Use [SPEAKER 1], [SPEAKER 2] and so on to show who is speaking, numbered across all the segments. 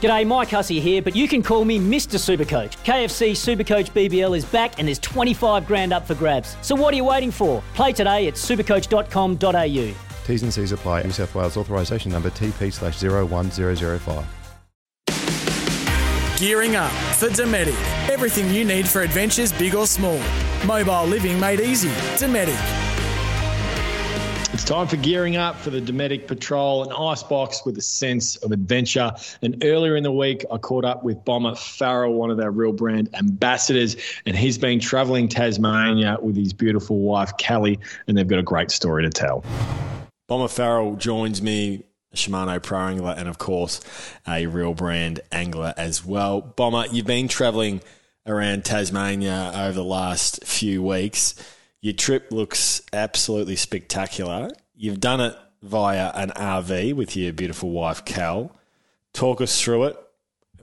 [SPEAKER 1] G'day, Mike Hussey here, but you can call me Mr. Supercoach. KFC Supercoach BBL is back and there's 25 grand up for grabs. So what are you waiting for? Play today at supercoach.com.au.
[SPEAKER 2] T's and C's apply. New South Wales authorisation number TP slash 01005.
[SPEAKER 3] Gearing up for Dometic. Everything you need for adventures big or small. Mobile living made easy. Dometic.
[SPEAKER 4] Time for gearing up for the Dometic Patrol, an icebox with a sense of adventure. And earlier in the week, I caught up with Bomber Farrell, one of our Reel brand ambassadors, and he's been traveling Tasmania with his beautiful wife, Callie, and they've got a great story to tell. Bomber Farrell joins me, Shimano Pro Angler, and of course, a Reel brand angler as well. Bomber, you've been traveling around Tasmania over the last few weeks. Your trip looks absolutely spectacular. You've done it via an RV with your beautiful wife, Cal. Talk us through it.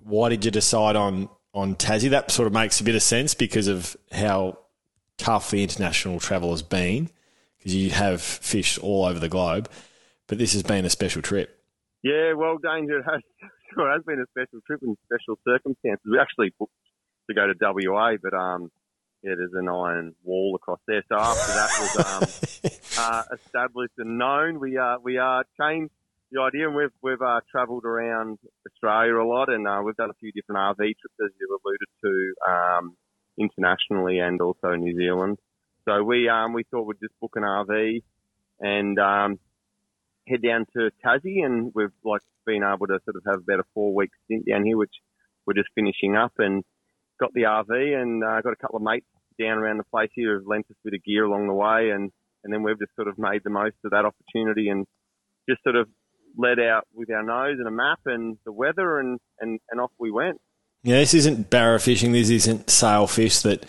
[SPEAKER 4] Why did you decide on on Tassie? That sort of makes a bit of sense because of how tough the international travel has been, because you have fished all over the globe. But this has been a special trip.
[SPEAKER 5] Yeah, well, Danger, it has, sure has been a special trip in special circumstances. We actually booked to go to WA, but um, yeah, there's an iron wall across there. So after that was um, uh, established and known, we uh, we uh, changed the idea, and we've we've uh, travelled around Australia a lot, and uh, we've done a few different RV trips, as you've alluded to, um, internationally and also New Zealand. So we um, we thought we'd just book an RV and um, head down to Tassie, and we've like been able to sort of have about a four week stint down here, which we're just finishing up and got the RV and uh, got a couple of mates down around the place here have lent us a bit of gear along the way, and and then we've just sort of made the most of that opportunity and just sort of led out with our nose and a map and the weather, and and and off we went.
[SPEAKER 4] Yeah, this isn't barra fishing. This isn't sailfish that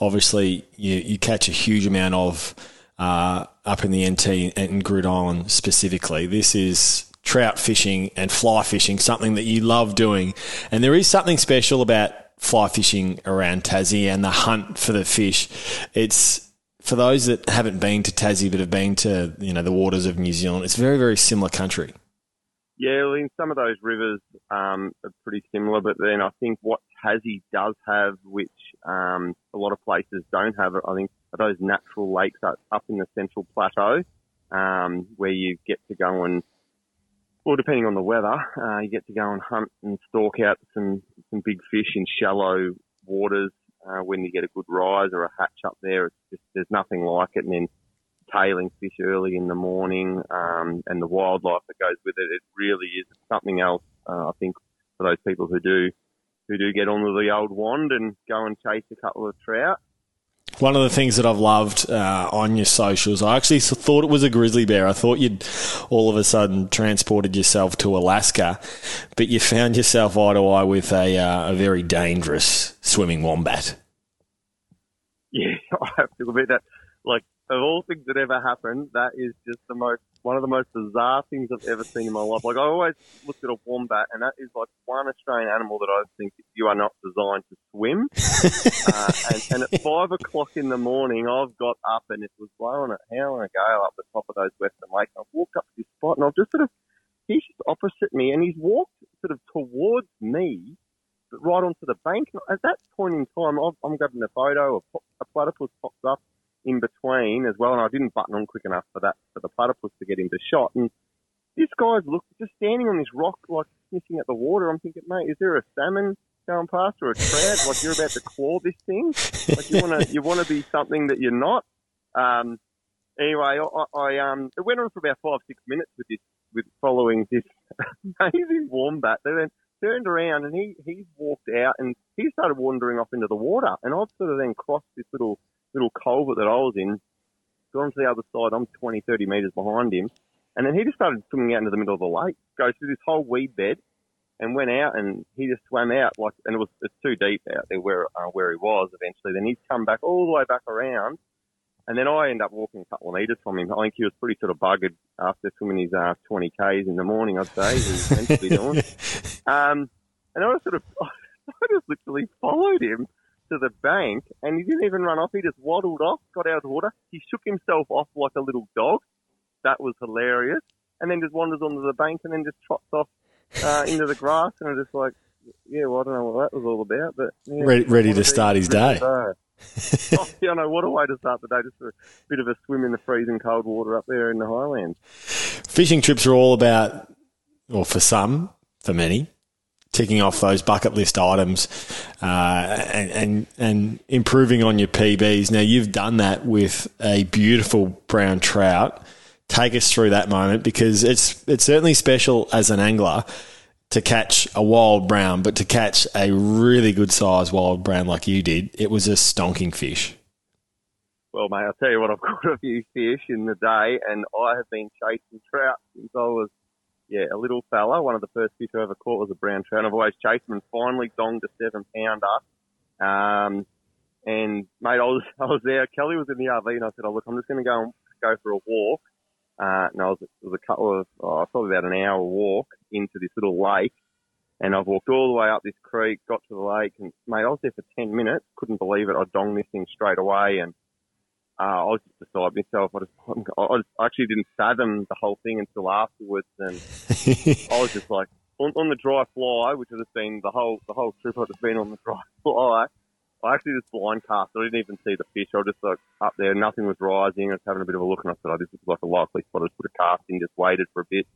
[SPEAKER 4] obviously you, you catch a huge amount of uh, up in the NT and Groote Eylandt specifically. This is trout fishing and fly fishing, something that you love doing. And there is something special about fly fishing around Tassie and the hunt for the fish. It's for those that haven't been to Tassie but have been to you know the waters of New Zealand. It's very very similar country.
[SPEAKER 5] Yeah, well, in some of those rivers um, are pretty similar, but then I think what Tassie does have, which um, a lot of places don't have, I think, are those natural lakes up, in the Central Plateau, um, where you get to go and well, depending on the weather, uh, you get to go and hunt and stalk out some some big fish in shallow waters. Uh, when you get a good rise or a hatch up there, it's just there's nothing like it. And then tailing fish early in the morning, um, and the wildlife that goes with it, it really is something else. Uh, I think for those people who do who do get on with the old wand and go and chase a couple of trout,
[SPEAKER 4] one of the things that I've loved uh, on your socials, I actually thought it was a grizzly bear. I thought you'd all of a sudden transported yourself to Alaska, but you found yourself eye to eye with a, uh, a very dangerous swimming wombat.
[SPEAKER 5] Yeah, I to admit that. Like of all things that ever happened, that is just the most one of the most bizarre things I've ever seen in my life. Like I always looked at a wombat, and that is like one Australian animal that I think you are not designed to swim. uh, and, and, at five o'clock in the morning, I've got up and it was blowing a howling a gale up the top of those western lakes. I've walked up to this spot, and I've just sort of he's just opposite me, and he's walked sort of towards me. But right onto the bank. At that point in time, I'm grabbing a photo. A platypus pops up in between as well, and I didn't button on quick enough for that for the platypus to get into shot. And this guy's look just standing on this rock, like sniffing at the water. I'm thinking, mate, is there a salmon going past or a trout? like you're about to claw this thing? Like you want to you want to be something that you're not. Um, anyway, I, I um it went on for about five six minutes with this with following this amazing wombat. They then turned around and he he walked out and he started wandering off into the water, and I've sort of then crossed this little little culvert that I was in, gone to the other side. I'm 20, 30 metres behind him. And then he just started swimming out into the middle of the lake, goes through this whole weed bed, and went out and he just swam out like, and it was it's too deep out there where uh, where he was eventually. Then he's come back all the way back around, and then I end up walking a couple of metres from him. I think he was pretty sort of buggered after swimming his uh, 20 k's in the morning. I'd say he was meant to be doing. Um, and I was sort of, I just literally followed him to the bank, and he didn't even run off. He just waddled off, got out of the water. He shook himself off like a little dog. That was hilarious. And then just wanders onto the bank and then just trots off uh, into the grass. And I'm just like, yeah, well, I don't know what that was all about, but yeah,
[SPEAKER 4] Ready- ready to start his day.
[SPEAKER 5] start. oh, yeah, no, what a way to start the day. Just a bit of a swim in the freezing cold water up there in the highlands.
[SPEAKER 4] Fishing trips are all about, or for some, for many, ticking off those bucket list items uh, and, and and improving on your PBs. Now you've done that with a beautiful brown trout. Take us through that moment because it's it's certainly special as an angler to catch a wild brown, but to catch a really good sized wild brown like you did, it was a stonking fish.
[SPEAKER 5] Well, mate, I'll tell you what, I've caught a few fish in the day, and I have been chasing trout since I was, yeah, a little fella. One of the first fish I ever caught was a brown trout. I've always chased them and finally donged a seven pounder. Um, and mate, I was I was there. Kelly was in the RV, and I said, "Oh look, I'm just going to go and go for a walk." Uh, and I was, it was a couple of, oh, probably about an hour walk into this little lake. And I've walked all the way up this creek, got to the lake, and mate, I was there for 10 minutes. Couldn't believe it. I donged this thing straight away, and uh, I was just beside myself. I just, I just I actually didn't fathom the whole thing until afterwards, and I was just like on, on the dry fly, which has been the whole the whole trip. I've just been on the dry fly. I actually just blind cast. I didn't even see the fish. I was just like up there, nothing was rising. I was having a bit of a look, and I said, "Oh, this looks like a likely spot." I just put a cast in, just waited for a bit,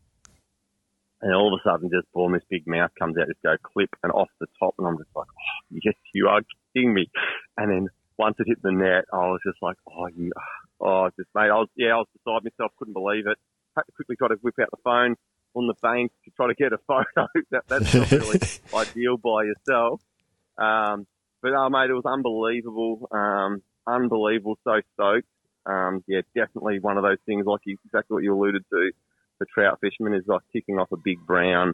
[SPEAKER 5] and all of a sudden, just boom, this big mouth comes out, just go clip and off the top, and I'm just like, "Oh, yes, you are kidding me!" And then once it hit the net, I was just like, "Oh, you, oh, just mate, I was yeah, I was beside myself, couldn't believe it. Had to quickly try to whip out the phone on the bank to try to get a photo. that, that's not really ideal by yourself. Um, but uh, mate, it was unbelievable, um, unbelievable. So stoked. Um, yeah, definitely one of those things, like you, exactly what you alluded to. For trout fishermen, is like kicking off a big brown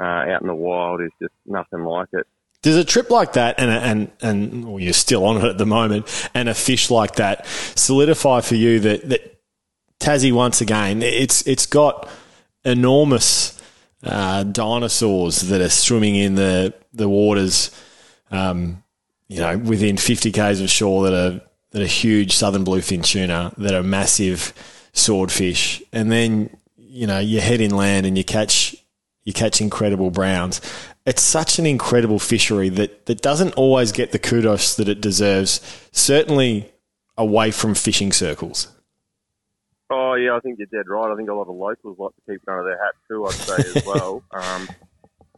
[SPEAKER 5] uh, out in the wild is just nothing like it.
[SPEAKER 4] Does a trip like that, and and and well, you're still on it at the moment, and a fish like that solidify for you that that Tassie once again, it's it's got enormous uh, dinosaurs that are swimming in the the waters, um, you know, within 50 k's of shore that are that are huge southern bluefin tuna that are massive swordfish, and then you know you head inland and you catch you catch incredible browns. It's such an incredible fishery that, that doesn't always get the kudos that it deserves, certainly away from fishing circles.
[SPEAKER 5] Oh yeah, I think you're dead right. I think a lot of locals like to keep it under their hat too. I'd say as well. Um,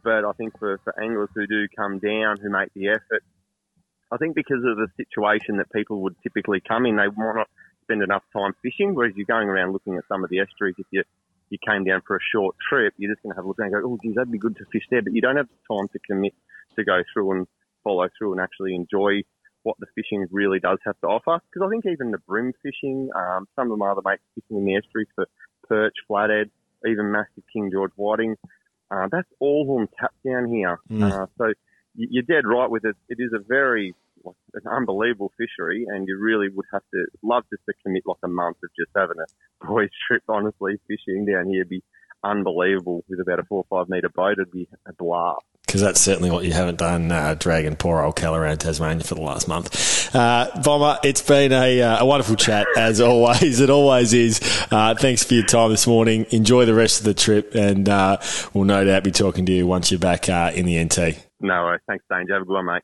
[SPEAKER 5] but I think for, for anglers who do come down, who make the effort, I think because of the situation that people would typically come in, they might not spend enough time fishing. Whereas you're going around looking at some of the estuaries, if you you came down for a short trip, you're just going to have a look and go, oh, geez, that'd be good to fish there. But you don't have time to commit to go through and follow through and actually enjoy what the fishing really does have to offer. Because I think even the bream fishing, um, some of my other mates fishing in the estuaries for perch, flathead, even massive King George whiting, uh, that's all on tap down here. Uh, so you're dead right with it. It is a very like, an unbelievable fishery, and you really would have to love just to commit like a month of just having a boys trip. Honestly, fishing down here would be unbelievable with about a four or five metre boat. It'd be a blast.
[SPEAKER 4] Because that's certainly what you haven't done, uh, dragging poor old Cal around Tasmania for the last month. Uh, Bomber, it's been a, uh, a wonderful chat as always. It always is. Uh, thanks for your time this morning. Enjoy the rest of the trip, and uh, we'll no doubt be talking to you once you're back uh, in the NT.
[SPEAKER 5] No worries. Thanks, Danger. Have a good one, mate.